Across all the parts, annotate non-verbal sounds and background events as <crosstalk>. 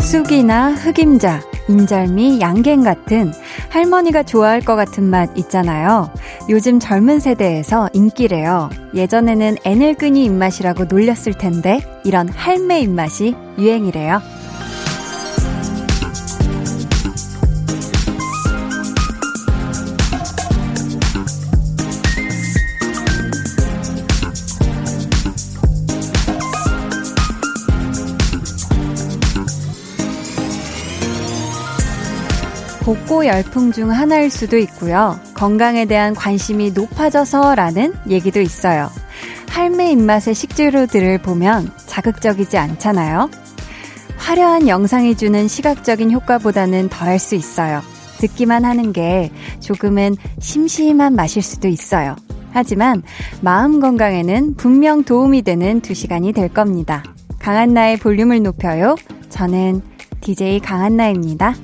쑥이나 흑임자, 인절미, 양갱 같은 할머니가 좋아할 것 같은 맛 있잖아요. 요즘 젊은 세대에서 인기래요. 예전에는 애늙은이 입맛이라고 놀렸을 텐데 이런 할매 입맛이 유행이래요. 열풍 중 하나일 수도 있고요. 건강에 대한 관심이 높아져서라는 얘기도 있어요. 할매 입맛의 식재료들을 보면 자극적이지 않잖아요. 화려한 영상이 주는 시각적인 효과보다는 덜할 수 있어요. 듣기만 하는 게 조금은 심심한 맛일 수도 있어요. 하지만 마음 건강에는 분명 도움이 되는 두 시간이 될 겁니다. 강한나의 볼륨을 높여요. 저는 DJ 강한나입니다.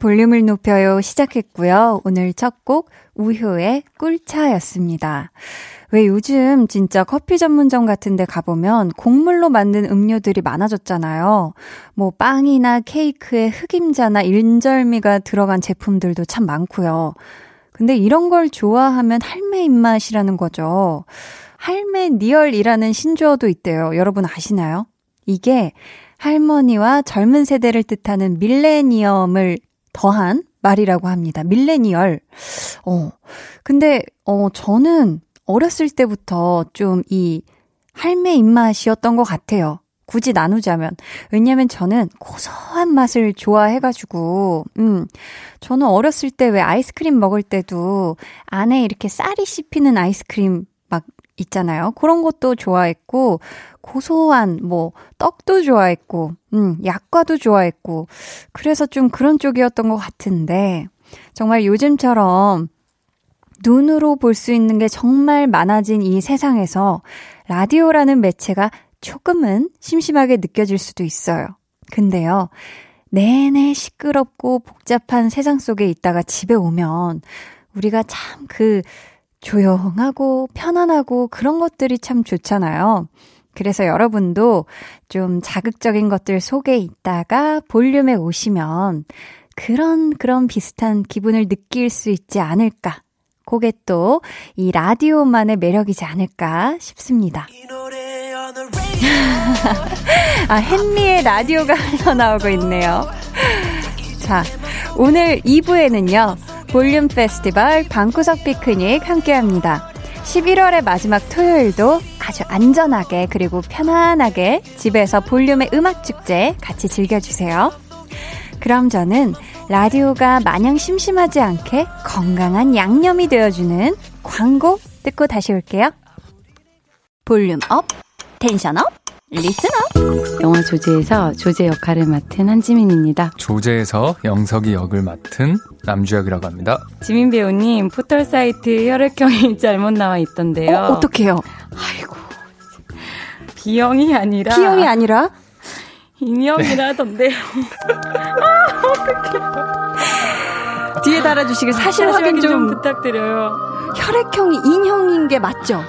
볼륨을 높여요 시작했고요. 오늘 첫 곡 우효의 꿀차였습니다. 왜 요즘 진짜 커피 전문점 같은 데 가보면 곡물로 만든 음료들이 많아졌잖아요. 뭐 빵이나 케이크에 흑임자나 인절미가 들어간 제품들도 참 많고요. 근데 이런 걸 좋아하면 할매 입맛이라는 거죠. 할매 니얼이라는 신조어도 있대요. 여러분 아시나요? 이게 할머니와 젊은 세대를 뜻하는 밀레니엄을 더한 말이라고 합니다. 밀레니얼. 어. 근데, 어, 저는 어렸을 때부터 좀 이 할매 입맛이었던 것 같아요. 굳이 나누자면. 왜냐면 저는 고소한 맛을 좋아해가지고, 음, 저는 어렸을 때 왜 아이스크림 먹을 때도 안에 이렇게 쌀이 씹히는 아이스크림 막 있잖아요. 그런 것도 좋아했고, 고소한, 뭐, 떡도 좋아했고, 음, 약과도 좋아했고, 그래서 좀 그런 쪽이었던 것 같은데, 정말 요즘처럼 눈으로 볼 수 있는 게 정말 많아진 이 세상에서 라디오라는 매체가 조금은 심심하게 느껴질 수도 있어요. 근데요, 내내 시끄럽고 복잡한 세상 속에 있다가 집에 오면 우리가 참 그 조용하고 편안하고 그런 것들이 참 좋잖아요. 그래서 여러분도 좀 자극적인 것들 속에 있다가 볼륨에 오시면 그런, 그런 비슷한 기분을 느낄 수 있지 않을까. 그게 또 이 라디오만의 매력이지 않을까 싶습니다. <laughs> 아, 헨리의 라디오가 <laughs> 흘러나오고 있네요. 자, 오늘 2부에는요. 볼륨 페스티벌 방구석 피크닉 함께 합니다. 11월의 마지막 토요일도 아주 안전하게 그리고 편안하게 집에서 볼륨의 음악 축제 같이 즐겨주세요. 그럼 저는 라디오가 마냥 심심하지 않게 건강한 양념이 되어주는 광고 듣고 다시 올게요. volume up, tension up, 리스너 영화 조제에서 조제 역할을 맡은 한지민입니다. 조제에서 영석이 역을 맡은 남주혁이라고 합니다. 지민 배우님 포털 사이트 혈액형이 <laughs> 잘못 나와 있던데요. 어, 어떡해요? 아이고 B형이 아니라 B형이 아니라 인형이라던데요. <laughs> 아, 어떡해. 뒤에 달아주시길 사실, 사실 확인 좀, 좀 부탁드려요. 혈액형이 인형인 게 맞죠?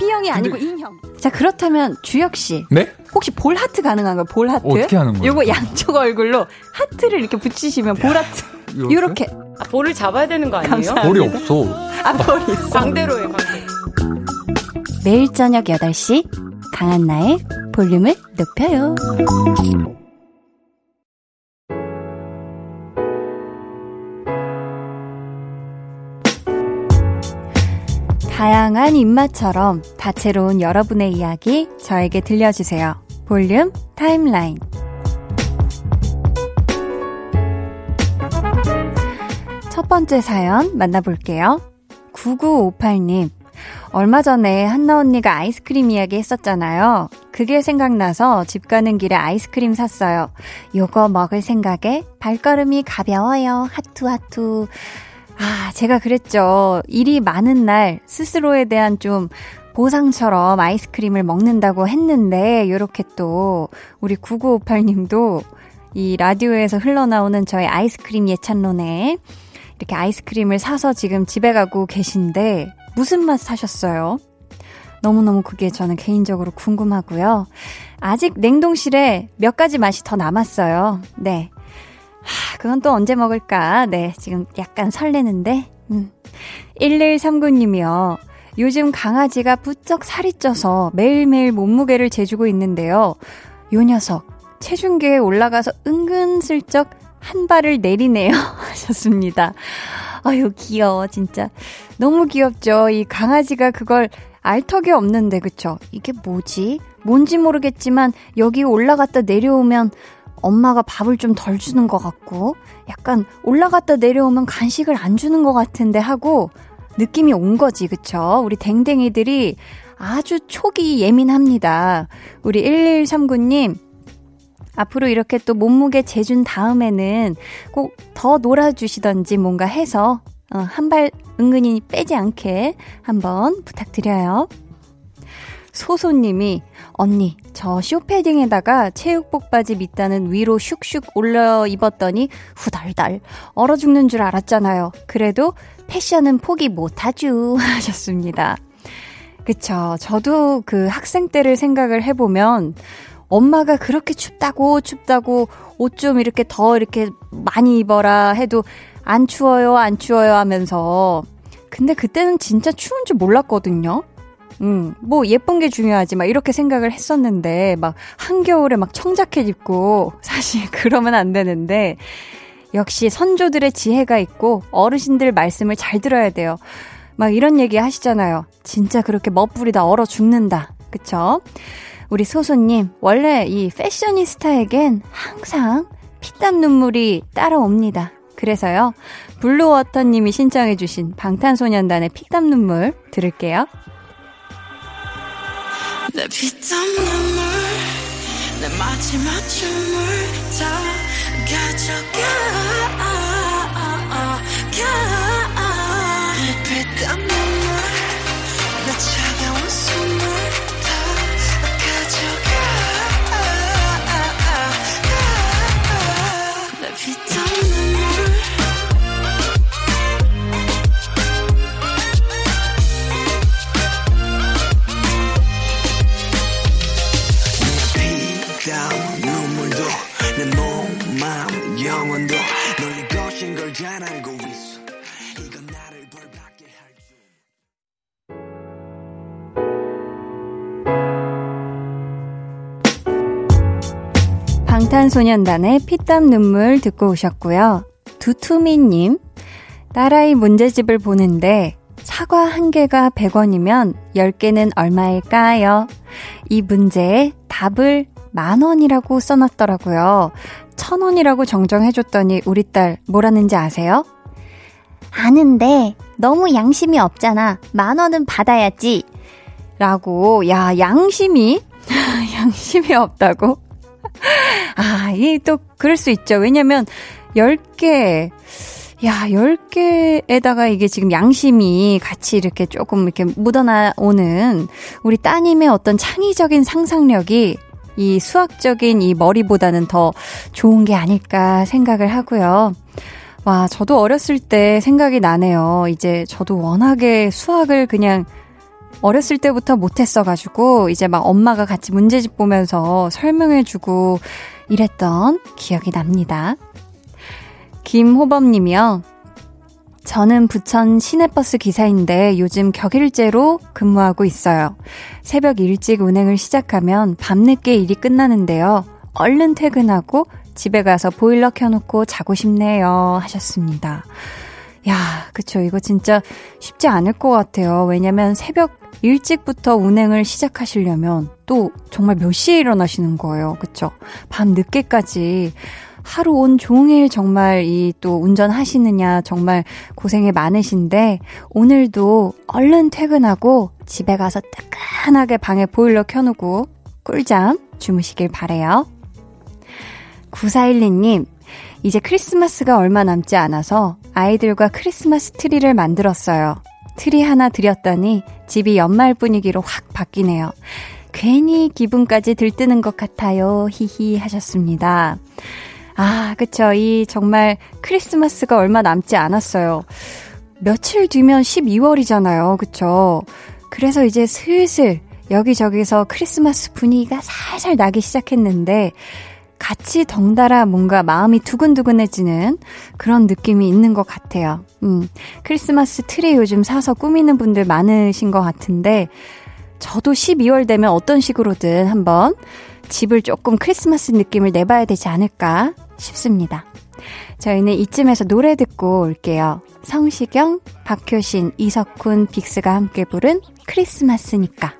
B형이 아니고 인형. 자, 그렇다면 주혁 씨. 네? 혹시 볼 하트 가능한가요? 볼 하트? 어떻게 하는 거예요? 요거 양쪽 얼굴로 하트를 이렇게 붙이시면 볼 하트. 요렇게. 아, 볼을 잡아야 되는 거 아니에요? 감사합니다. 볼이 없어. 아, 볼이 있어. 광대로요, 광대. 매일 저녁 8시 강한나의 볼륨을 높여요. 다양한 입맛처럼 다채로운 여러분의 이야기 저에게 들려주세요. 볼륨 타임라인. 첫 번째 사연 만나볼게요. 9958님. 얼마 전에 한나 언니가 아이스크림 이야기 했었잖아요. 그게 생각나서 집 가는 길에 아이스크림 샀어요. 요거 먹을 생각에 발걸음이 가벼워요. 하투 하투. 아, 제가 그랬죠. 일이 많은 날 스스로에 대한 좀 보상처럼 아이스크림을 먹는다고 했는데 요렇게 또 우리 9958 님도 이 라디오에서 흘러나오는 저의 아이스크림 예찬론에 이렇게 아이스크림을 사서 지금 집에 가고 계신데 무슨 맛 사셨어요? 너무너무 그게 저는 개인적으로 궁금하고요. 아직 냉동실에 몇 가지 맛이 더 남았어요. 네. 하, 그건 또 언제 먹을까? 네, 지금 약간 설레는데. 음. 1139님이요. 요즘 강아지가 부쩍 살이 쪄서 매일매일 몸무게를 재주고 있는데요. 요 녀석, 체중계에 올라가서 은근슬쩍 한 발을 내리네요. <laughs> 하셨습니다. 아유, 귀여워, 진짜. 너무 귀엽죠? 이 강아지가 그걸 알 턱이 없는데, 그쵸? 이게 뭐지? 뭔지 모르겠지만, 여기 올라갔다 내려오면 엄마가 밥을 좀 덜 주는 것 같고, 약간 올라갔다 내려오면 간식을 안 주는 것 같은데 하고, 느낌이 온 거지, 그쵸? 우리 댕댕이들이 아주 촉이 예민합니다. 우리 1139님, 앞으로 이렇게 또 몸무게 재준 다음에는 꼭 더 놀아주시던지 뭔가 해서 어, 한발 은근히 빼지 않게 한번 부탁드려요. 소소님이 언니 저 쇼패딩에다가 체육복 바지 밑단은 위로 슉슉 올려 입었더니 후달달 얼어 죽는 줄 알았잖아요. 그래도 패션은 포기 못하죠 <laughs> 하셨습니다. 그쵸. 저도 그 학생 때를 생각을 해보면 엄마가 그렇게 춥다고 춥다고 옷 좀 이렇게 더 이렇게 많이 입어라 해도 안 추워요 안 추워요 하면서 근데 그때는 진짜 추운 줄 몰랐거든요. 음, 뭐 예쁜 게 중요하지 막 이렇게 생각을 했었는데 막 한겨울에 막 청자켓 입고 <laughs> 사실 그러면 안 되는데 역시 선조들의 지혜가 있고 어르신들 말씀을 잘 들어야 돼요. 막 이런 얘기 하시잖아요. 진짜 그렇게 멋부리다 얼어 죽는다. 그쵸? 우리 소소님, 원래 이 패셔니스타에겐 항상 피땀 눈물이 따라옵니다. 그래서요, 블루워터님이 신청해주신 방탄소년단의 피땀 눈물 들을게요. 내 피땀 눈물, 내 마지막 춤을 다 가져가. 내 방탄소년단의 피땀 눈물 듣고 오셨고요. 두투미님, 딸아이 문제집을 보는데 사과 한 개가 100원이면 10개는 얼마일까요? 이 문제에 답을 만 원이라고 써놨더라고요. 천 원이라고 정정해줬더니 우리 딸 뭐라는지 아세요? 아는데 너무 양심이 없잖아. 만 원은 받아야지. 라고, 야, 양심이? <laughs> 양심이 없다고? <laughs> 아, 이 또 그럴 수 있죠. 왜냐면 10개 야, 10개에다가 이게 지금 양심이 같이 이렇게 조금 이렇게 묻어나오는 우리 따님의 어떤 창의적인 상상력이 이 수학적인 이 머리보다는 더 좋은 게 아닐까 생각을 하고요. 와, 저도 어렸을 때 생각이 나네요. 이제 저도 워낙에 수학을 그냥 어렸을 때부터 못했어가지고, 이제 막 엄마가 같이 문제집 보면서 설명해주고 이랬던 기억이 납니다. 김호범님이요. 저는 부천 시내버스 기사인데 요즘 격일제로 근무하고 있어요. 새벽 일찍 운행을 시작하면 밤늦게 일이 끝나는데요. 얼른 퇴근하고 집에 가서 보일러 켜놓고 자고 싶네요. 하셨습니다. 야, 그쵸. 이거 진짜 쉽지 않을 것 같아요. 왜냐면 새벽 일찍부터 운행을 시작하시려면 또 정말 몇 시에 일어나시는 거예요. 그쵸? 밤 늦게까지 하루 온 종일 정말 이 또 운전하시느냐 정말 고생이 많으신데 오늘도 얼른 퇴근하고 집에 가서 뜨끈하게 방에 보일러 켜놓고 꿀잠 주무시길 바래요. 9412님, 이제 크리스마스가 얼마 남지 않아서 아이들과 크리스마스 트리를 만들었어요. 트리 하나 들였더니 집이 연말 분위기로 확 바뀌네요. 괜히 기분까지 들뜨는 것 같아요. 히히 하셨습니다. 아, 그쵸. 이 정말 크리스마스가 얼마 남지 않았어요. 며칠 뒤면 12월이잖아요. 그쵸. 그래서 이제 슬슬 여기저기서 크리스마스 분위기가 살살 나기 시작했는데, 같이 덩달아 뭔가 마음이 두근두근해지는 그런 느낌이 있는 것 같아요. 음, 크리스마스 트리 요즘 사서 꾸미는 분들 많으신 것 같은데, 저도 12월 되면 어떤 식으로든 한번 집을 조금 크리스마스 느낌을 내봐야 되지 않을까 싶습니다. 저희는 이쯤에서 노래 듣고 올게요. 성시경, 박효신, 이석훈, 빅스가 함께 부른 크리스마스니까.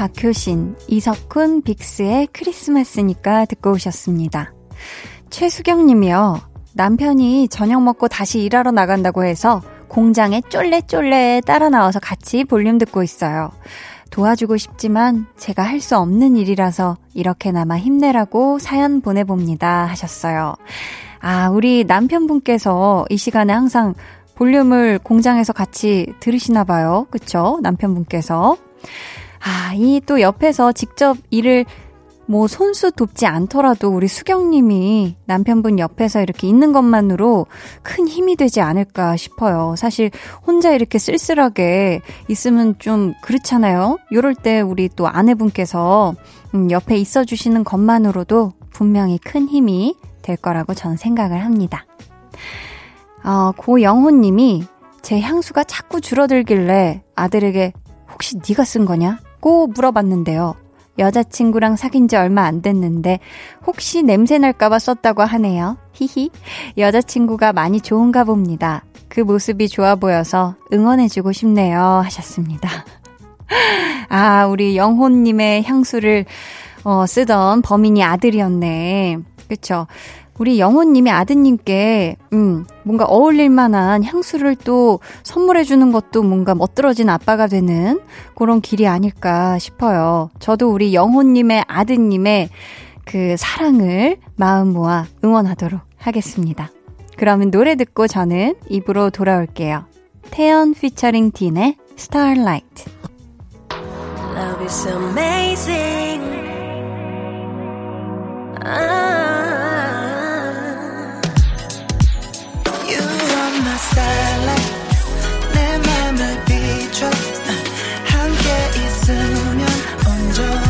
박효신, 이석훈, 빅스의 크리스마스니까 듣고 오셨습니다. 최수경 님이요. 남편이 저녁 먹고 다시 일하러 나간다고 해서 공장에 쫄래쫄래 따라 나와서 같이 볼륨 듣고 있어요. 도와주고 싶지만 제가 할 수 없는 일이라서 이렇게나마 힘내라고 사연 보내봅니다. 하셨어요. 아, 우리 남편분께서 이 시간에 항상 볼륨을 공장에서 같이 들으시나 봐요. 그쵸? 남편분께서. 아, 이 또 옆에서 직접 일을 뭐 손수 돕지 않더라도 우리 수경님이 남편분 옆에서 이렇게 있는 것만으로 큰 힘이 되지 않을까 싶어요. 사실 혼자 이렇게 쓸쓸하게 있으면 좀 그렇잖아요. 요럴 때 우리 또 아내분께서 음, 옆에 있어 주시는 것만으로도 분명히 큰 힘이 될 거라고 저는 생각을 합니다. 어, 고영호님이 제 향수가 자꾸 줄어들길래 아들에게 혹시 네가 쓴 거냐? 고 물어봤는데요. 여자친구랑 사귄 지 얼마 안 됐는데 혹시 냄새 날까봐 썼다고 하네요. 히히. 여자친구가 많이 좋은가 봅니다. 그 모습이 좋아 보여서 응원해주고 싶네요. 하셨습니다. <laughs> 아, 우리 영호님의 향수를 어, 쓰던 범인이 아들이었네. 그쵸. 우리 영호님이 아드님께, 음, 뭔가 어울릴 만한 향수를 또 선물해주는 것도 뭔가 멋들어진 아빠가 되는 그런 길이 아닐까 싶어요. 저도 우리 영호님의 아드님의 그 사랑을 마음 모아 응원하도록 하겠습니다. 그러면 노래 듣고 저는 입으로 돌아올게요. 태연 피처링 딘의 Starlight. Love is amazing. Ah. Starlight 내 맘을 비춰 함께 있으면 온종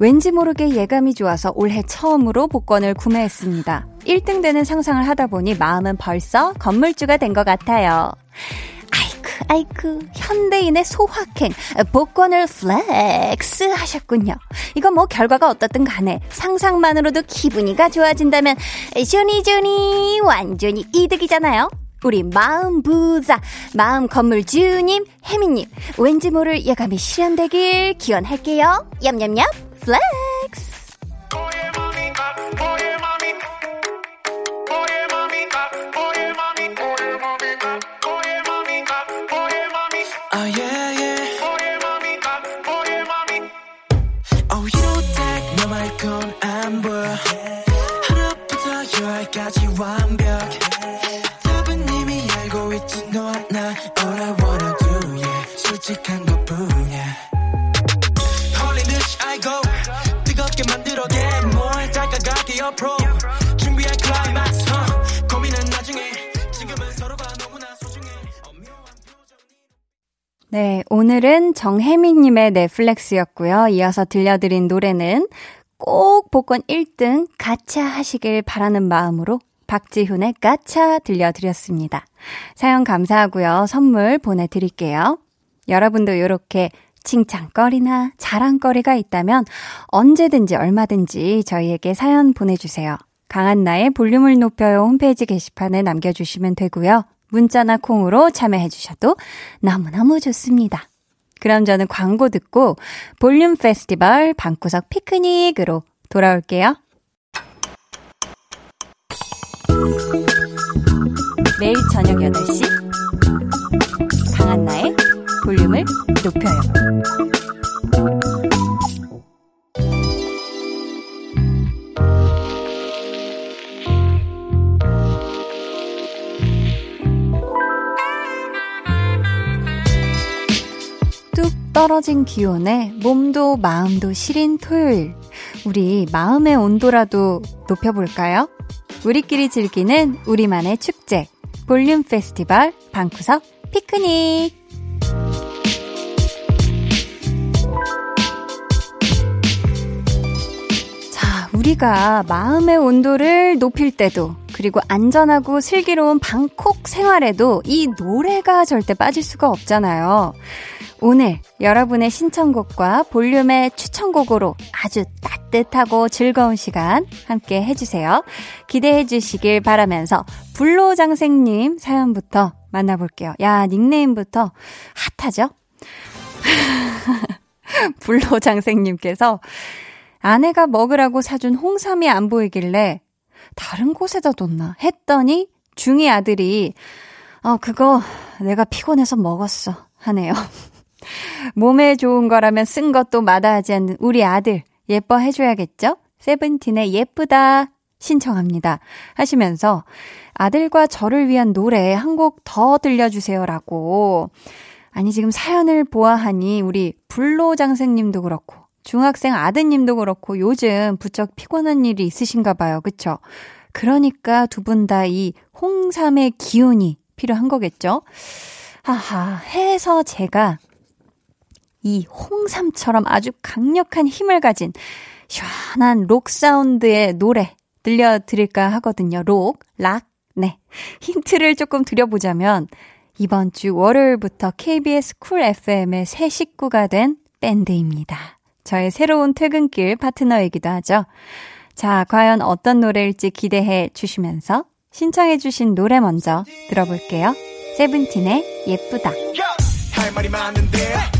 왠지 모르게 예감이 좋아서 올해 처음으로 복권을 구매했습니다. 1등 되는 상상을 하다 보니 마음은 벌써 건물주가 된 것 같아요. 아이쿠, 아이쿠, 현대인의 소확행, 복권을 flex 하셨군요. 이건 뭐 결과가 어떻든 간에 상상만으로도 기분이가 좋아진다면, 쇼니 쇼니 완전히 이득이잖아요. 우리 마음 부자, 마음 건물주님, 혜미님, 왠지 모를 예감이 실현되길 기원할게요. 얌얌얌, 플렉스! Oh yeah yeah. Oh you don't take 너 말곤 안 보여. 하루부터 열까지 완벽. 네, 오늘은 정혜민님의 넷플렉스였고요. 이어서 들려드린 노래는 꼭 복권 1등 가차 하시길 바라는 마음으로 박지훈의 가차 들려드렸습니다. 사연 감사하고요. 선물 보내드릴게요. 여러분도 이렇게 칭찬거리나 자랑거리가 있다면 언제든지 얼마든지 저희에게 사연 보내주세요. 강한나의 볼륨을 높여요 홈페이지 게시판에 남겨주시면 되고요. 문자나 콩으로 참여해주셔도 너무너무 좋습니다. 그럼 저는 광고 듣고 볼륨 페스티벌 방구석 피크닉으로 돌아올게요. 매일 저녁 8시 강한나의 볼륨을 높여요. 떨어진 기온에 몸도 마음도 시린 토요일. 우리 마음의 온도라도 높여볼까요? 우리끼리 즐기는 우리만의 축제. 볼륨 페스티벌 방구석 피크닉. 자, 우리가 마음의 온도를 높일 때도 그리고 안전하고 슬기로운 방콕 생활에도 이 노래가 절대 빠질 수가 없잖아요. 오늘 여러분의 신청곡과 볼륨의 추천곡으로 아주 따뜻하고 즐거운 시간 함께 해주세요. 기대해 주시길 바라면서 불로장생님 사연부터 만나볼게요. 야, 닉네임부터 핫하죠? <laughs> 불로장생님께서 아내가 먹으라고 사준 홍삼이 안 보이길래 다른 곳에다 뒀나 했더니 중이 아들이 어 그거 내가 피곤해서 먹었어 하네요. <laughs> 몸에 좋은 거라면 쓴 것도 마다하지 않는 우리 아들 예뻐해줘야겠죠? 세븐틴의 예쁘다 신청합니다 하시면서 아들과 저를 위한 노래 한 곡 더 들려주세요라고 아니 지금 사연을 보아하니 우리 불로장생님도 그렇고 중학생 아드님도 그렇고 요즘 부쩍 피곤한 일이 있으신가 봐요. 그쵸? 그러니까 두 분 다 이 홍삼의 기운이 필요한 거겠죠? 하하, 해서 제가 이 홍삼처럼 아주 강력한 힘을 가진 시원한 록 사운드의 노래 들려드릴까 하거든요. 록, 락, 네. 힌트를 조금 드려보자면 이번 주 월요일부터 KBS 쿨 FM의 새 식구가 된 밴드입니다. 저의 새로운 퇴근길 파트너이기도 하죠. 자, 과연 어떤 노래일지 기대해 주시면서 신청해주신 노래 먼저 들어볼게요. 세븐틴의 예쁘다. 할 말이 많은데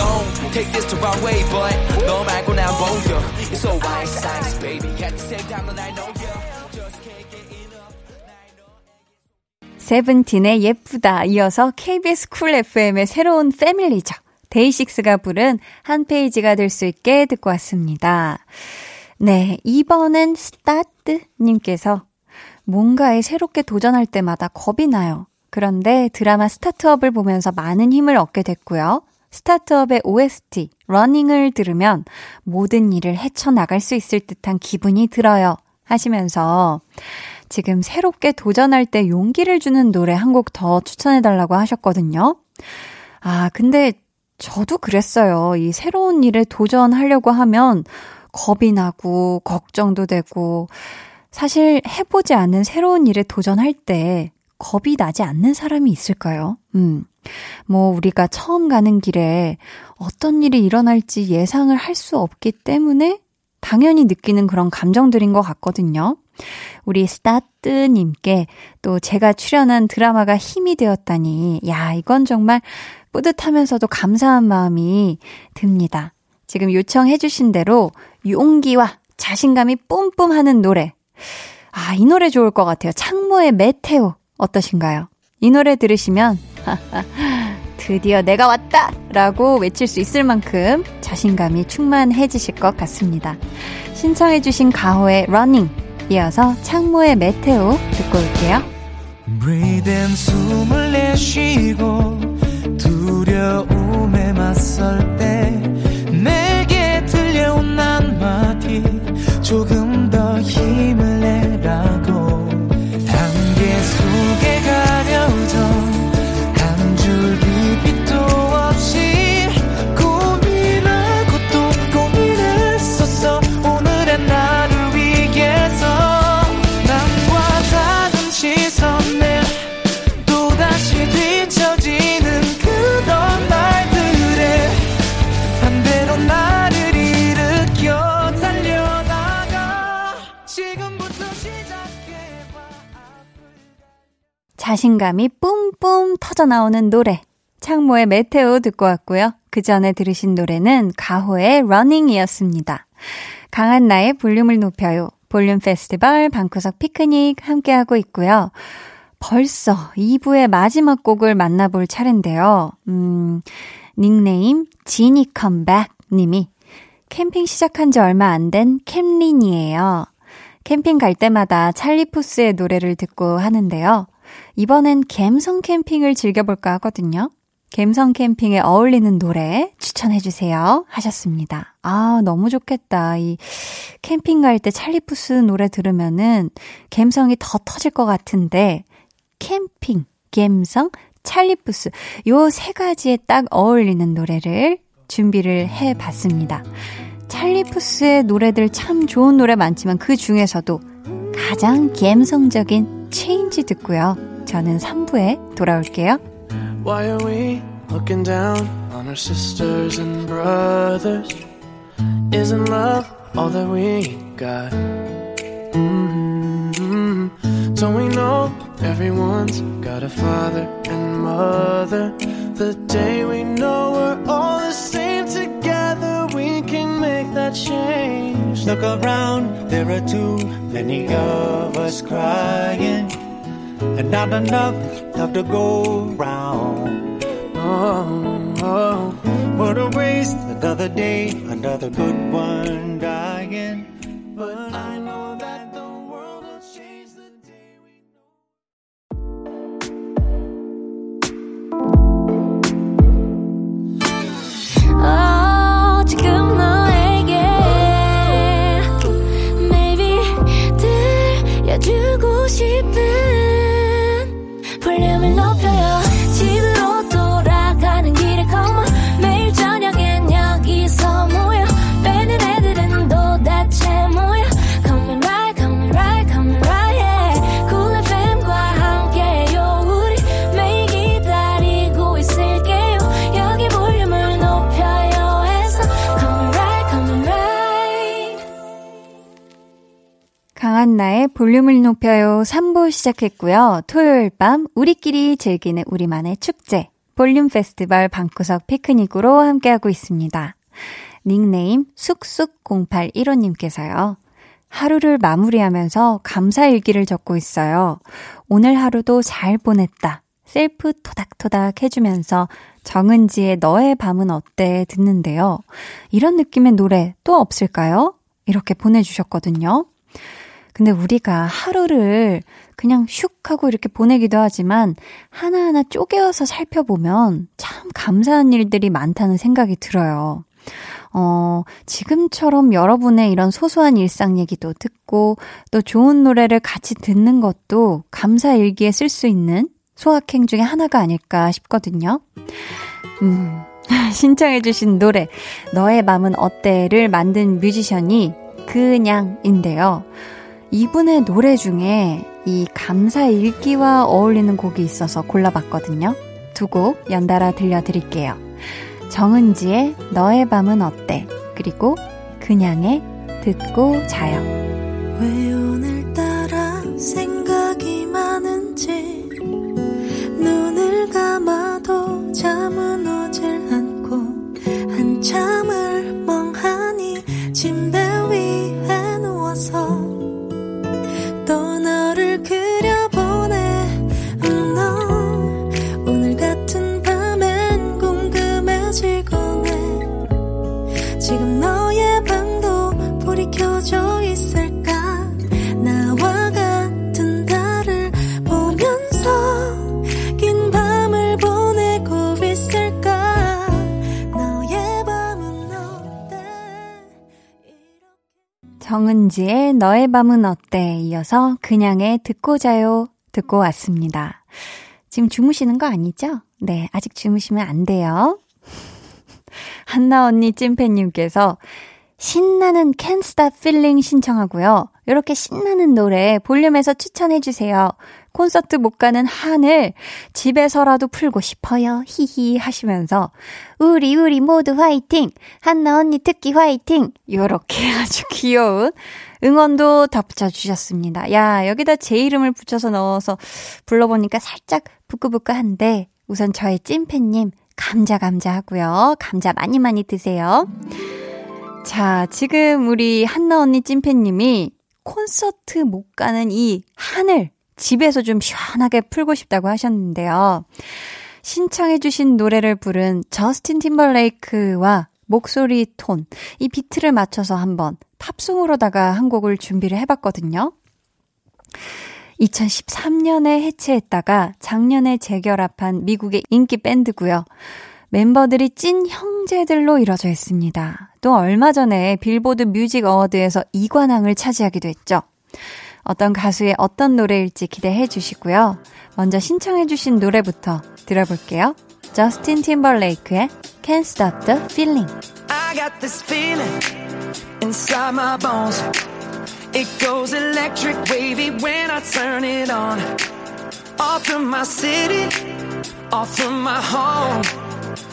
take this the wrong way but 너 말곤 안 보여 It's alright science baby At the same time 넌 I know you 세븐틴의 예쁘다 이어서 KBS 쿨 FM의 새로운 family죠. 데이식스가 부른 한 페이지가 될 수 있게 듣고 왔습니다. 네, 이번엔 스타트님께서 뭔가에 새롭게 도전할 때마다 겁이 나요. 그런데 드라마 스타트업을 보면서 많은 힘을 얻게 됐고요. 스타트업의 OST, 러닝을 들으면 모든 일을 헤쳐나갈 수 있을 듯한 기분이 들어요. 하시면서 지금 새롭게 도전할 때 용기를 주는 노래 한 곡 더 추천해달라고 하셨거든요. 아, 근데 저도 그랬어요. 이 새로운 일에 도전하려고 하면 겁이 나고, 걱정도 되고, 사실 해보지 않은 새로운 일에 도전할 때 겁이 나지 않는 사람이 있을까요? 음. 뭐, 우리가 처음 가는 길에 어떤 일이 일어날지 예상을 할 수 없기 때문에 당연히 느끼는 그런 감정들인 것 같거든요. 우리 스타트님께 또 제가 출연한 드라마가 힘이 되었다니, 야, 이건 정말 뿌듯하면서도 감사한 마음이 듭니다. 지금 요청해주신 대로 용기와 자신감이 뿜뿜 하는 노래. 아, 이 노래 좋을 것 같아요. 창모의 Meteor. 어떠신가요? 이 노래 들으시면, <laughs> 드디어 내가 왔다! 라고 외칠 수 있을 만큼 자신감이 충만해지실 것 같습니다. 신청해주신 가호의 러닝, 이어서 창모의 Meteor 듣고 올게요. In 숨을 내쉬고 두려움에 맞설 때 내게 들려온 한마디 조금 더 힘을 내라고 속에 가려져 자신감이 뿜뿜 터져 나오는 노래. 창모의 Meteor 듣고 왔고요. 그 전에 들으신 노래는 가호의 Running이었습니다. 강한나의 볼륨을 높여요. 볼륨 페스티벌 방구석 피크닉 함께하고 있고요. 벌써 2부의 마지막 곡을 만나볼 차례인데요. 음, 닉네임 지니 컴백 님이 캠핑 시작한 지 얼마 안 된 캠린이에요. 캠핑 갈 때마다 찰리푸스의 노래를 듣고 하는데요. 이번엔 갬성 캠핑을 즐겨볼까 하거든요. 갬성 캠핑에 어울리는 노래 추천해주세요. 하셨습니다. 아, 너무 좋겠다. 이 캠핑 갈 때 찰리푸스 노래 들으면은 갬성이 더 터질 것 같은데, 캠핑, 갬성, 찰리푸스. 요 세 가지에 딱 어울리는 노래를 준비를 해 봤습니다. 찰리푸스의 노래들 참 좋은 노래 많지만 그 중에서도 가장 갬성적인 체인지 듣고요. 저는 3부에 돌아올게요. Why are we looking down on our sisters and brothers? Isn't love all that we got? mm Don't we know everyone's got a father and mother? The day we know we're all the same together, we can make that change. Look around, there are too many of us crying, and not enough love to go round. Oh, oh. What a waste, another day, another good one dying. But I know that the world will change the day we 어, 지금 너에게 maybe 들려주고 싶은 볼륨을 볼륨을 높여요 3부 시작했고요. 토요일 밤 우리끼리 즐기는 우리만의 축제 볼륨 페스티벌 방구석 피크닉으로 함께하고 있습니다. 닉네임 쑥쑥0815님께서요. 하루를 마무리하면서 감사 일기를 적고 있어요. 오늘 하루도 잘 보냈다. 셀프 토닥토닥 해주면서 정은지의 너의 밤은 어때 듣는데요. 이런 느낌의 노래 또 없을까요? 이렇게 보내주셨거든요. 근데 우리가 하루를 그냥 슉 하고 이렇게 보내기도 하지만 하나하나 쪼개어서 살펴보면 참 감사한 일들이 많다는 생각이 들어요. 어, 지금처럼 여러분의 이런 소소한 일상 얘기도 듣고 또 좋은 노래를 같이 듣는 것도 감사 일기에 쓸 수 있는 소확행 중에 하나가 아닐까 싶거든요. 음, <laughs> 신청해주신 노래, 너의 맘은 어때를 만든 뮤지션이 그냥인데요. 이분의 노래 중에 이 감사 일기와 어울리는 곡이 있어서 골라봤거든요. 두 곡 연달아 들려드릴게요. 정은지의 너의 밤은 어때? 그리고 그냥의 듣고 자요. 왜 오늘따라 생각이 많은지 눈을 감아도 잠은 오질 않고 한참을 멍하니 침대 위에 누워서 정은지의 너의 밤은 어때? 이어서 그냥의 듣고 자요. 듣고 왔습니다. 지금 주무시는 거 아니죠? 네, 아직 주무시면 안 돼요. <laughs> 한나 언니 찐팬님께서 신나는 Can't Stop Feeling 신청하고요. 이렇게 신나는 노래 볼륨에서 추천해주세요. 콘서트 못 가는 한을 집에서라도 풀고 싶어요. 히히 하시면서 우리 우리 모두 화이팅! 한나 언니 특히 화이팅! 요렇게 <laughs> 아주 귀여운 응원도 덧붙여 주셨습니다. 야, 여기다 제 이름을 붙여서 넣어서 불러보니까 살짝 부끄부끄한데 우선 저의 찐팬님 감자 감자 하고요. 감자 많이 많이 드세요. 자, 지금 우리 한나 언니 찐팬님이 콘서트 못 가는 이 한을 집에서 좀 시원하게 풀고 싶다고 하셨는데요. 신청해주신 노래를 부른 저스틴 팀벌레이크와 목소리 톤, 이 비트를 맞춰서 한번 팝송으로다가 한 곡을 준비를 해봤거든요. 2013년에 해체했다가 작년에 재결합한 미국의 인기 밴드고요. 멤버들이 찐 형제들로 이뤄져 있습니다. 또 얼마 전에 빌보드 뮤직 어워드에서 2관왕을 차지하기도 했죠. 어떤 가수의 어떤 노래일지 기대해 주시고요. 먼저 신청해 주신 노래부터 들어볼게요. 저스틴 팀벌레이크의 Can't Stop the Feeling. I got this feeling inside my bones. It goes electric wavy when I turn it on. Off from my city, off from my home.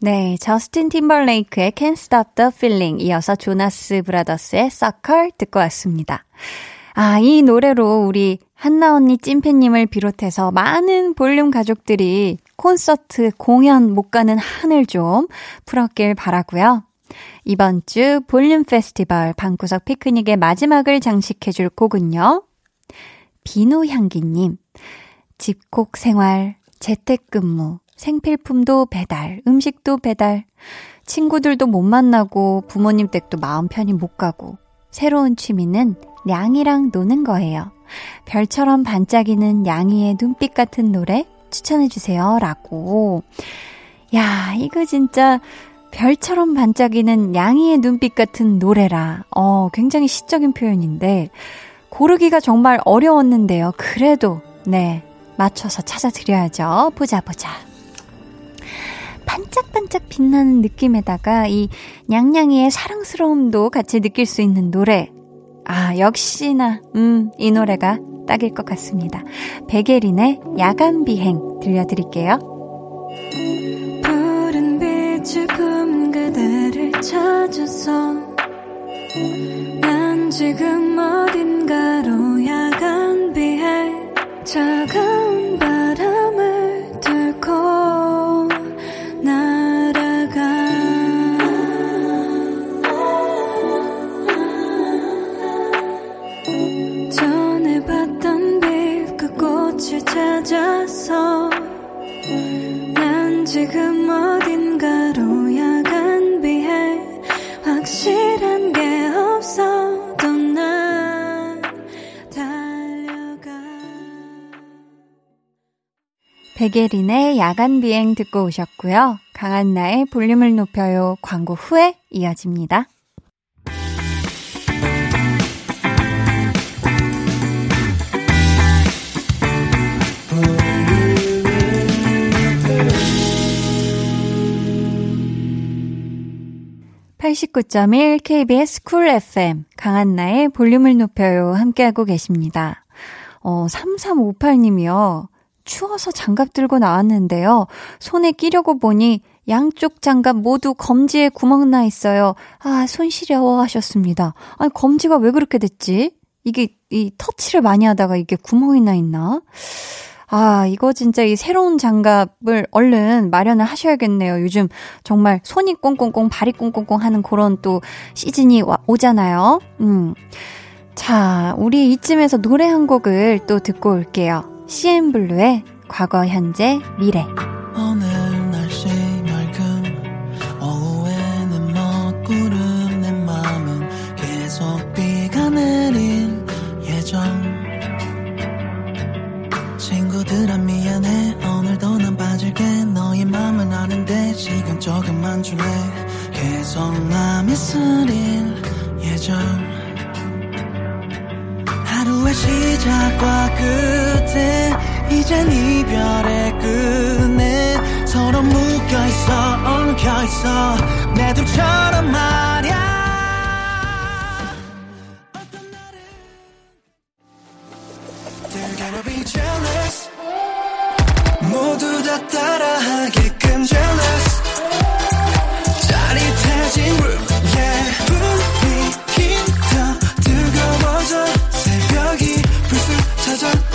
네, 저스틴 팀벌레이크의 Can't Stop the Feeling 이어서 조나스 브라더스의 Sucker 듣고 왔습니다. 아, 이 노래로 우리 한나 언니 찐팬님을 비롯해서 많은 볼륨 가족들이 콘서트, 공연 못 가는 한을 좀 풀었길 바라고요. 이번 주 볼륨 페스티벌 방구석 피크닉의 마지막을 장식해 줄 곡은요. 비누향기님, 집콕 생활, 재택근무, 생필품도 배달, 음식도 배달, 친구들도 못 만나고 부모님 댁도 마음 편히 못 가고, 새로운 취미는 냥이랑 노는 거예요. 별처럼 반짝이는 양이의 눈빛 같은 노래 추천해주세요. 라고. 야, 이거 진짜 별처럼 반짝이는 양이의 눈빛 같은 노래라. 어, 굉장히 시적인 표현인데, 고르기가 정말 어려웠는데요. 그래도, 네, 맞춰서 찾아드려야죠. 보자, 보자. 반짝반짝 빛나는 느낌에다가 이 냥냥이의 사랑스러움도 같이 느낄 수 있는 노래. 아, 역시나, 음, 이 노래가 딱일 것 같습니다. 베게린의 야간 비행 들려드릴게요. 푸른 빛을 품 그대를 찾아서 난 지금 어딘가로 야간 비해 차가 베게린의 야간 비행 듣고 오셨고요. 강한 나의 볼륨을 높여요 광고 후에 이어집니다. (89.1) KBS 쿨 FM 강한나의 볼륨을 높여요 함께하고 계십니다. 어, 3358님이요. 추워서 장갑 들고 나왔는데요. 손에 끼려고 보니 양쪽 장갑 모두 검지에 구멍 나 있어요. 아, 손 시려워 하셨습니다. 아니, 검지가 왜 그렇게 됐지? 이게, 이 터치를 많이 하다가 이게 구멍이 나 있나? 아, 이거 진짜 이 새로운 장갑을 얼른 마련을 하셔야겠네요. 요즘 정말 손이 꽁꽁꽁, 발이 꽁꽁꽁 하는 그런 또 시즌이 와, 오잖아요. 음. 자, 우리 이쯤에서 노래 한 곡을 또 듣고 올게요. CN블루의 과거, 현재, 미래. 친구들아 미안해. 오늘도 난 빠질게. 너의 맘은 아는데 시간 조금만 줄래. 계속 맘이 쓰릴 예정 시작과 끝에 이젠 이별의 끝에 서로 묶여있어 엉켜있어. 내 둘처럼 말야. 모두 다 따라하게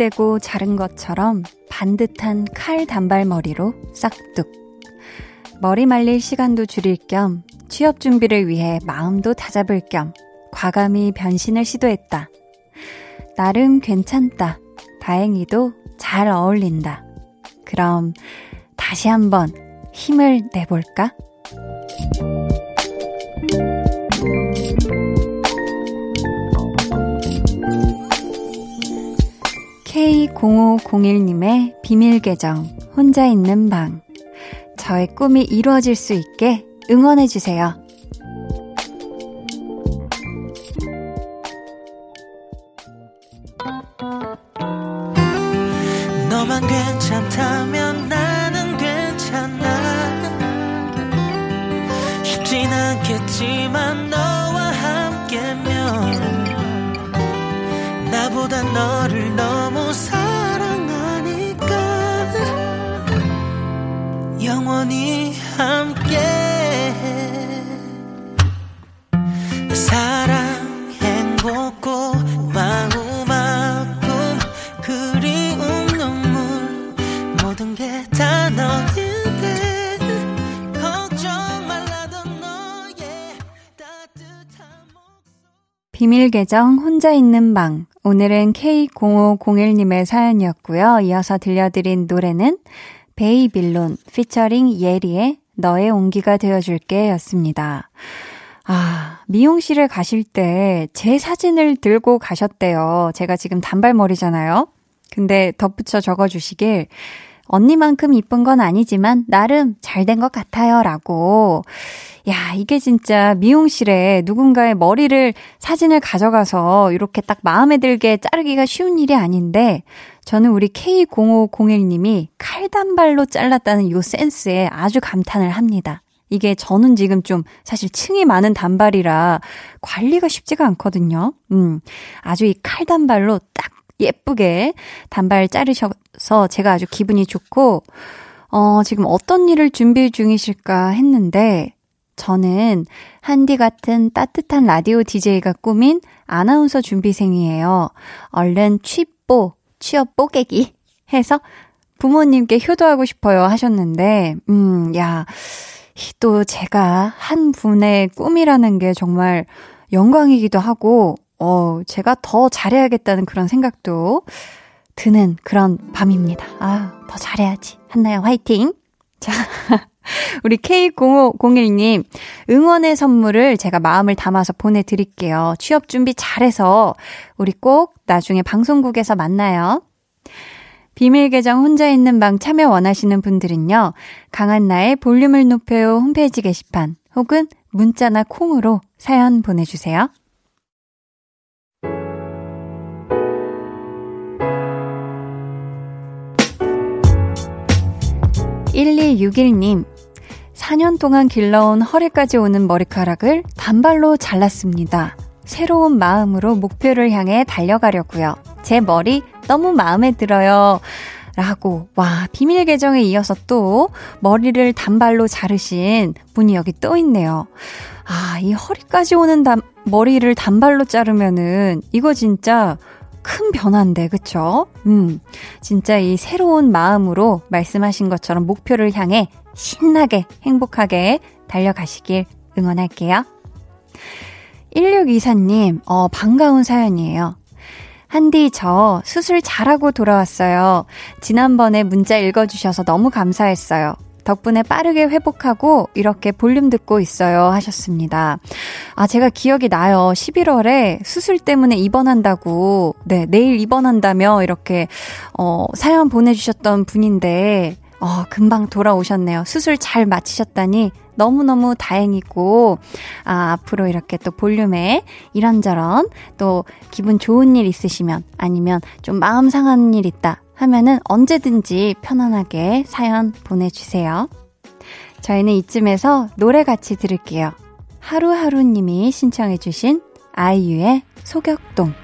대고 자른 것처럼 반듯한 칼 단발머리로 싹둑. 머리 말릴 시간도 줄일 겸 취업 준비를 위해 마음도 다잡을 겸 과감히 변신을 시도했다. 나름 괜찮다. 다행히도 잘 어울린다. 그럼 다시 한번 힘을 내볼까? K0501님의 비밀 계정, 혼자 있는 방. 저의 꿈이 이루어질 수 있게 응원해주세요. 비밀 계정 혼자 있는 방. 오늘은 K0501님의 사연이었고요. 이어서 들려드린 노래는 베이빌론 피처링 예리의 너의 온기가 되어줄게 였습니다. 아, 미용실에 가실 때 제 사진을 들고 가셨대요. 제가 지금 단발머리잖아요. 근데 덧붙여 적어주시길, 언니만큼 이쁜 건 아니지만, 나름 잘 된 것 같아요. 라고. 야, 이게 진짜 미용실에 누군가의 머리를 사진을 가져가서 이렇게 딱 마음에 들게 자르기가 쉬운 일이 아닌데 저는 우리 K0501님이 칼단발로 잘랐다는 요 센스에 아주 감탄을 합니다. 이게 저는 지금 좀 사실 층이 많은 단발이라 관리가 쉽지가 않거든요. 음, 아주 이 칼단발로 딱 예쁘게 단발 자르 셔서 제가 아주 기분이 좋고, 어, 지금 어떤 일을 준비 중이실까 했는데, 저는 한디 같은 따뜻한 라디오 DJ가 꾸민 아나운서 준비생이에요. 얼른 취뽀, 취업 뽀개기 해서 부모님께 효도하고 싶어요 하셨는데, 음, 야, 또 제가 한 분의 꿈이라는 게 정말 영광이기도 하고, 어, 제가 더 잘해야겠다는 그런 생각도 드는 그런 밤입니다. 아, 더 잘해야지. 한나야 화이팅! 자, <laughs> 우리 K0501님, 응원의 선물을 제가 마음을 담아서 보내드릴게요. 취업 준비 잘해서 우리 꼭 나중에 방송국에서 만나요. 비밀 계정 혼자 있는 방 참여 원하시는 분들은요, 강한 나의 볼륨을 높여요 홈페이지 게시판 혹은 문자나 콩으로 사연 보내주세요. 1261님, 4년 동안 길러온 허리까지 오는 머리카락을 단발로 잘랐습니다. 새로운 마음으로 목표를 향해 달려가려고요. 제 머리 너무 마음에 들어요. 라고, 와, 비밀 계정에 이어서 또 머리를 단발로 자르신 분이 여기 또 있네요. 아, 이 허리까지 오는 단, 머리를 단발로 자르면은 이거 진짜 큰 변화인데, 그쵸? 음, 진짜 이 새로운 마음으로 말씀하신 것처럼 목표를 향해 신나게, 행복하게 달려가시길 응원할게요. 1624님, 어, 반가운 사연이에요. 한디, 저 수술 잘하고 돌아왔어요. 지난번에 문자 읽어주셔서 너무 감사했어요. 덕분에 빠르게 회복하고 이렇게 볼륨 듣고 있어요 하셨습니다. 아, 제가 기억이 나요. 11월에 수술 때문에 입원한다고, 네, 내일 입원한다며 이렇게, 어, 사연 보내주셨던 분인데, 어, 금방 돌아오셨네요. 수술 잘 마치셨다니 너무너무 다행이고, 아, 앞으로 이렇게 또 볼륨에 이런저런 또 기분 좋은 일 있으시면 아니면 좀 마음 상한 일 있다 하면은 언제든지 편안하게 사연 보내주세요. 저희는 이쯤에서 노래 같이 들을게요. 하루하루님이 신청해주신 아이유의 소격동.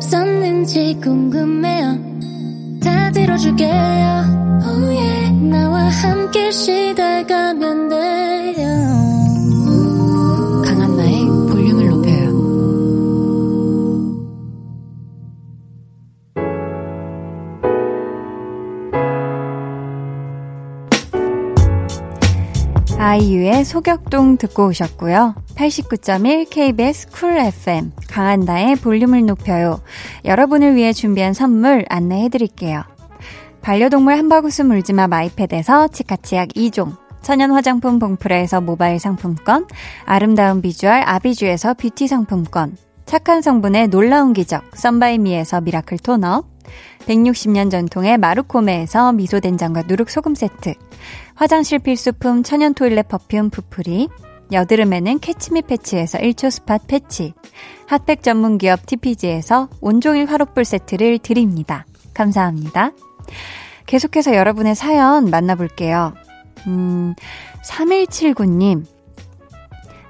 없었는지 궁금해요 다 들어줄게요 oh yeah. 나와 함께 쉬다가면 돼요 아이유의 소격동 듣고 오셨고요. 89.1 KBS 쿨 FM 강한나의 볼륨을 높여요. 여러분을 위해 준비한 선물 안내해 드릴게요. 반려동물 한바구스 물지마 마이패드에서 치카치약 2종 천연 화장품 봉프레에서 모바일 상품권 아름다운 비주얼 아비주에서 뷰티 상품권 착한 성분의 놀라운 기적 썬바이미에서 miracle 토너 160년 전통의 마루코메에서 미소된장과 누룩소금 세트, 화장실 필수품 천연 toilet perfume 푸프리, 여드름에는 캐치미 패치에서 1초 spot 패치, 핫팩 전문 기업 TPG에서 온종일 화롯불 세트를 드립니다. 감사합니다. 계속해서 여러분의 사연 만나볼게요. 음, 3179님.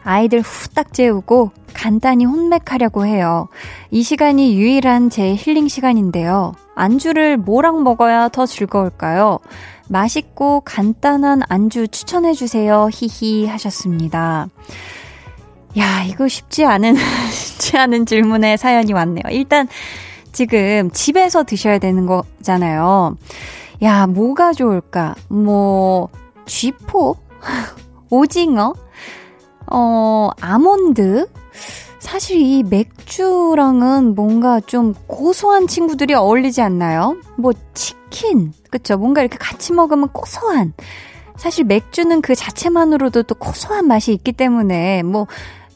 아이들 후딱 재우고 간단히 혼맥하려고 해요. 이 시간이 유일한 제 힐링 시간인데요. 안주를 뭐랑 먹어야 더 즐거울까요? 맛있고 간단한 안주 추천해주세요. 히히 하셨습니다. 야, 이거 쉽지 않은, <laughs> 쉽지 않은 질문에 사연이 왔네요. 일단, 지금 집에서 드셔야 되는 거잖아요. 야, 뭐가 좋을까? 뭐, 쥐포? <laughs> 오징어? 어, 아몬드? 사실 이 맥주랑은 뭔가 좀 고소한 친구들이 어울리지 않나요? 뭐 치킨, 그쵸? 뭔가 이렇게 같이 먹으면 고소한. 사실 맥주는 그 자체만으로도 또 고소한 맛이 있기 때문에 뭐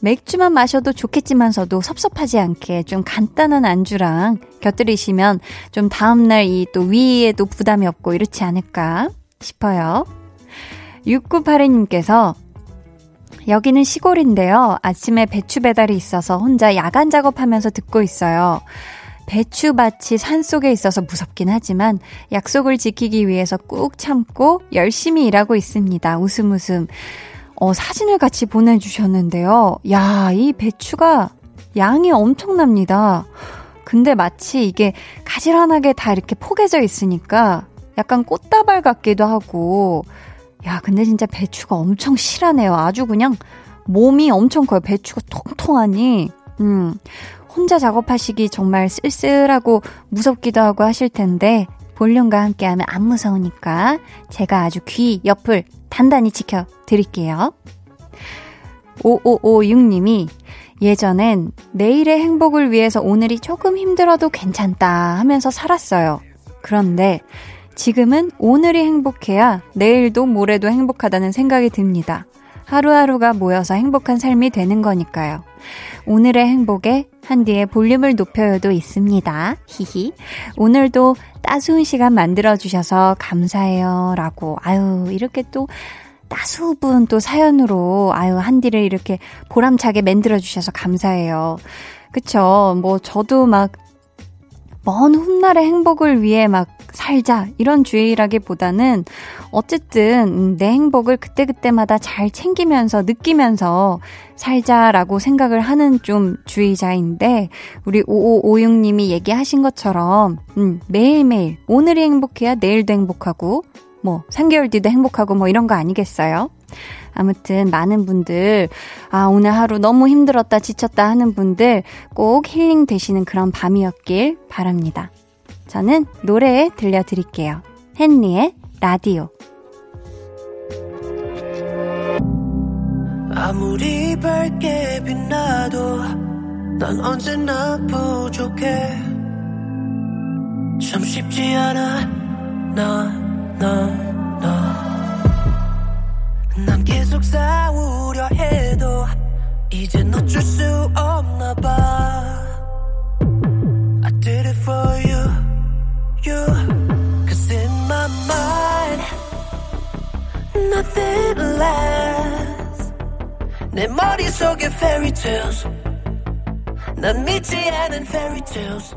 맥주만 마셔도 좋겠지만서도 섭섭하지 않게 좀 간단한 안주랑 곁들이시면 좀 다음날 이 또 위에도 부담이 없고 이렇지 않을까 싶어요. 6982님께서 여기는 시골인데요. 아침에 배추 배달이 있어서 혼자 야간 작업하면서 듣고 있어요. 배추밭이 산 속에 있어서 무섭긴 하지만 약속을 지키기 위해서 꾹 참고 열심히 일하고 있습니다. 웃음 웃음. 어, 사진을 같이 보내주셨는데요. 야, 이 배추가 양이 엄청납니다. 근데 마치 이게 가지런하게 다 이렇게 포개져 있으니까 약간 꽃다발 같기도 하고, 야, 근데 진짜 배추가 엄청 실하네요. 아주 그냥 몸이 엄청 커요. 배추가 통통하니. 음, 혼자 작업하시기 정말 쓸쓸하고 무섭기도 하고 하실 텐데, 볼륨과 함께하면 안 무서우니까 제가 아주 귀 옆을 단단히 지켜드릴게요. 5556님이 예전엔 내일의 행복을 위해서 오늘이 조금 힘들어도 괜찮다 하면서 살았어요. 그런데 지금은 오늘이 행복해야 내일도 모레도 행복하다는 생각이 듭니다. 하루하루가 모여서 행복한 삶이 되는 거니까요. 오늘의 행복에 한디의 볼륨을 높여요도 있습니다. 히히. 오늘도 따스운 시간 만들어주셔서 감사해요. 라고. 아유, 이렇게 또 따수분 또 사연으로, 아유, 한디를 이렇게 보람차게 만들어 주셔서 감사해요. 그쵸. 뭐, 저도 막, 먼 훗날의 행복을 위해 막 살자 이런 주의라기보다는 어쨌든 음, 내 행복을 그때그때마다 잘 챙기면서 느끼면서 살자라고 생각을 하는 좀 주의자인데 우리 5556님이 얘기하신 것처럼 음, 매일매일 오늘이 행복해야 내일도 행복하고 뭐 3개월 뒤도 행복하고 뭐 이런 거 아니겠어요? 아무튼 많은 분들 아 오늘 하루 너무 힘들었다 지쳤다 하는 분들 꼭 힐링 되시는 그런 밤이었길 바랍니다. 저는 노래 들려드릴게요. 헨리의 라디오. 아무리 밝게 빛나도 난 언제나 부족해 참 쉽지 않아 나, 나, 나. Nothing lasts 내 머릿속에 fairy tales 난 믿지 않은 fairy tales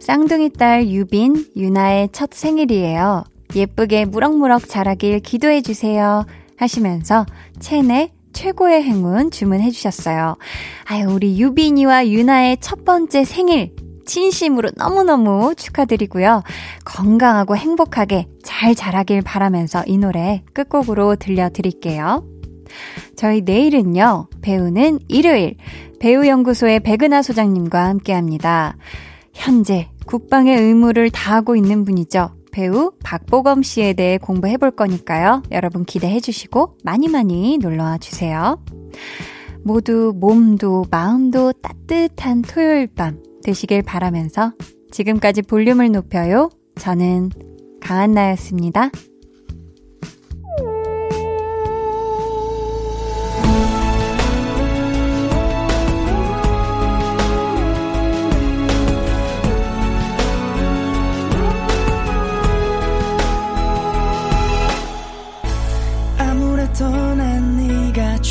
쌍둥이 딸 유빈, 유나의 첫 생일이에요. 예쁘게 무럭무럭 자라길 기도해주세요. 하시면서 첸의 최고의 행운 주문해 주셨어요. 아유, 우리 유빈이와 유나의 첫 번째 생일 진심으로 너무너무 축하드리고요. 건강하고 행복하게 잘 자라길 바라면서 이 노래 끝곡으로 들려드릴게요. 저희 내일은요, 배우는 일요일, 배우연구소의 백은하 소장님과 함께 합니다. 현재 국방의 의무를 다하고 있는 분이죠. 배우 박보검 씨에 대해 공부해 볼 거니까요. 여러분 기대해 주시고 많이 많이 놀러 와 주세요. 모두 몸도 마음도 따뜻한 토요일 밤 되시길 바라면서 지금까지 볼륨을 높여요. 저는 강한나였습니다.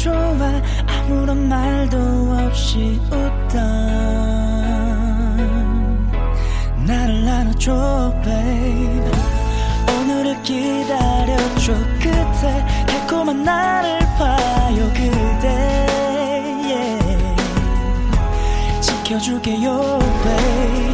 좋아. 아무런 말도 없이 웃던 나를 안아줘 babe. 오늘을 기다려줘 끝에 달콤한 나를 봐요 그대. Yeah. 지켜줄게요 babe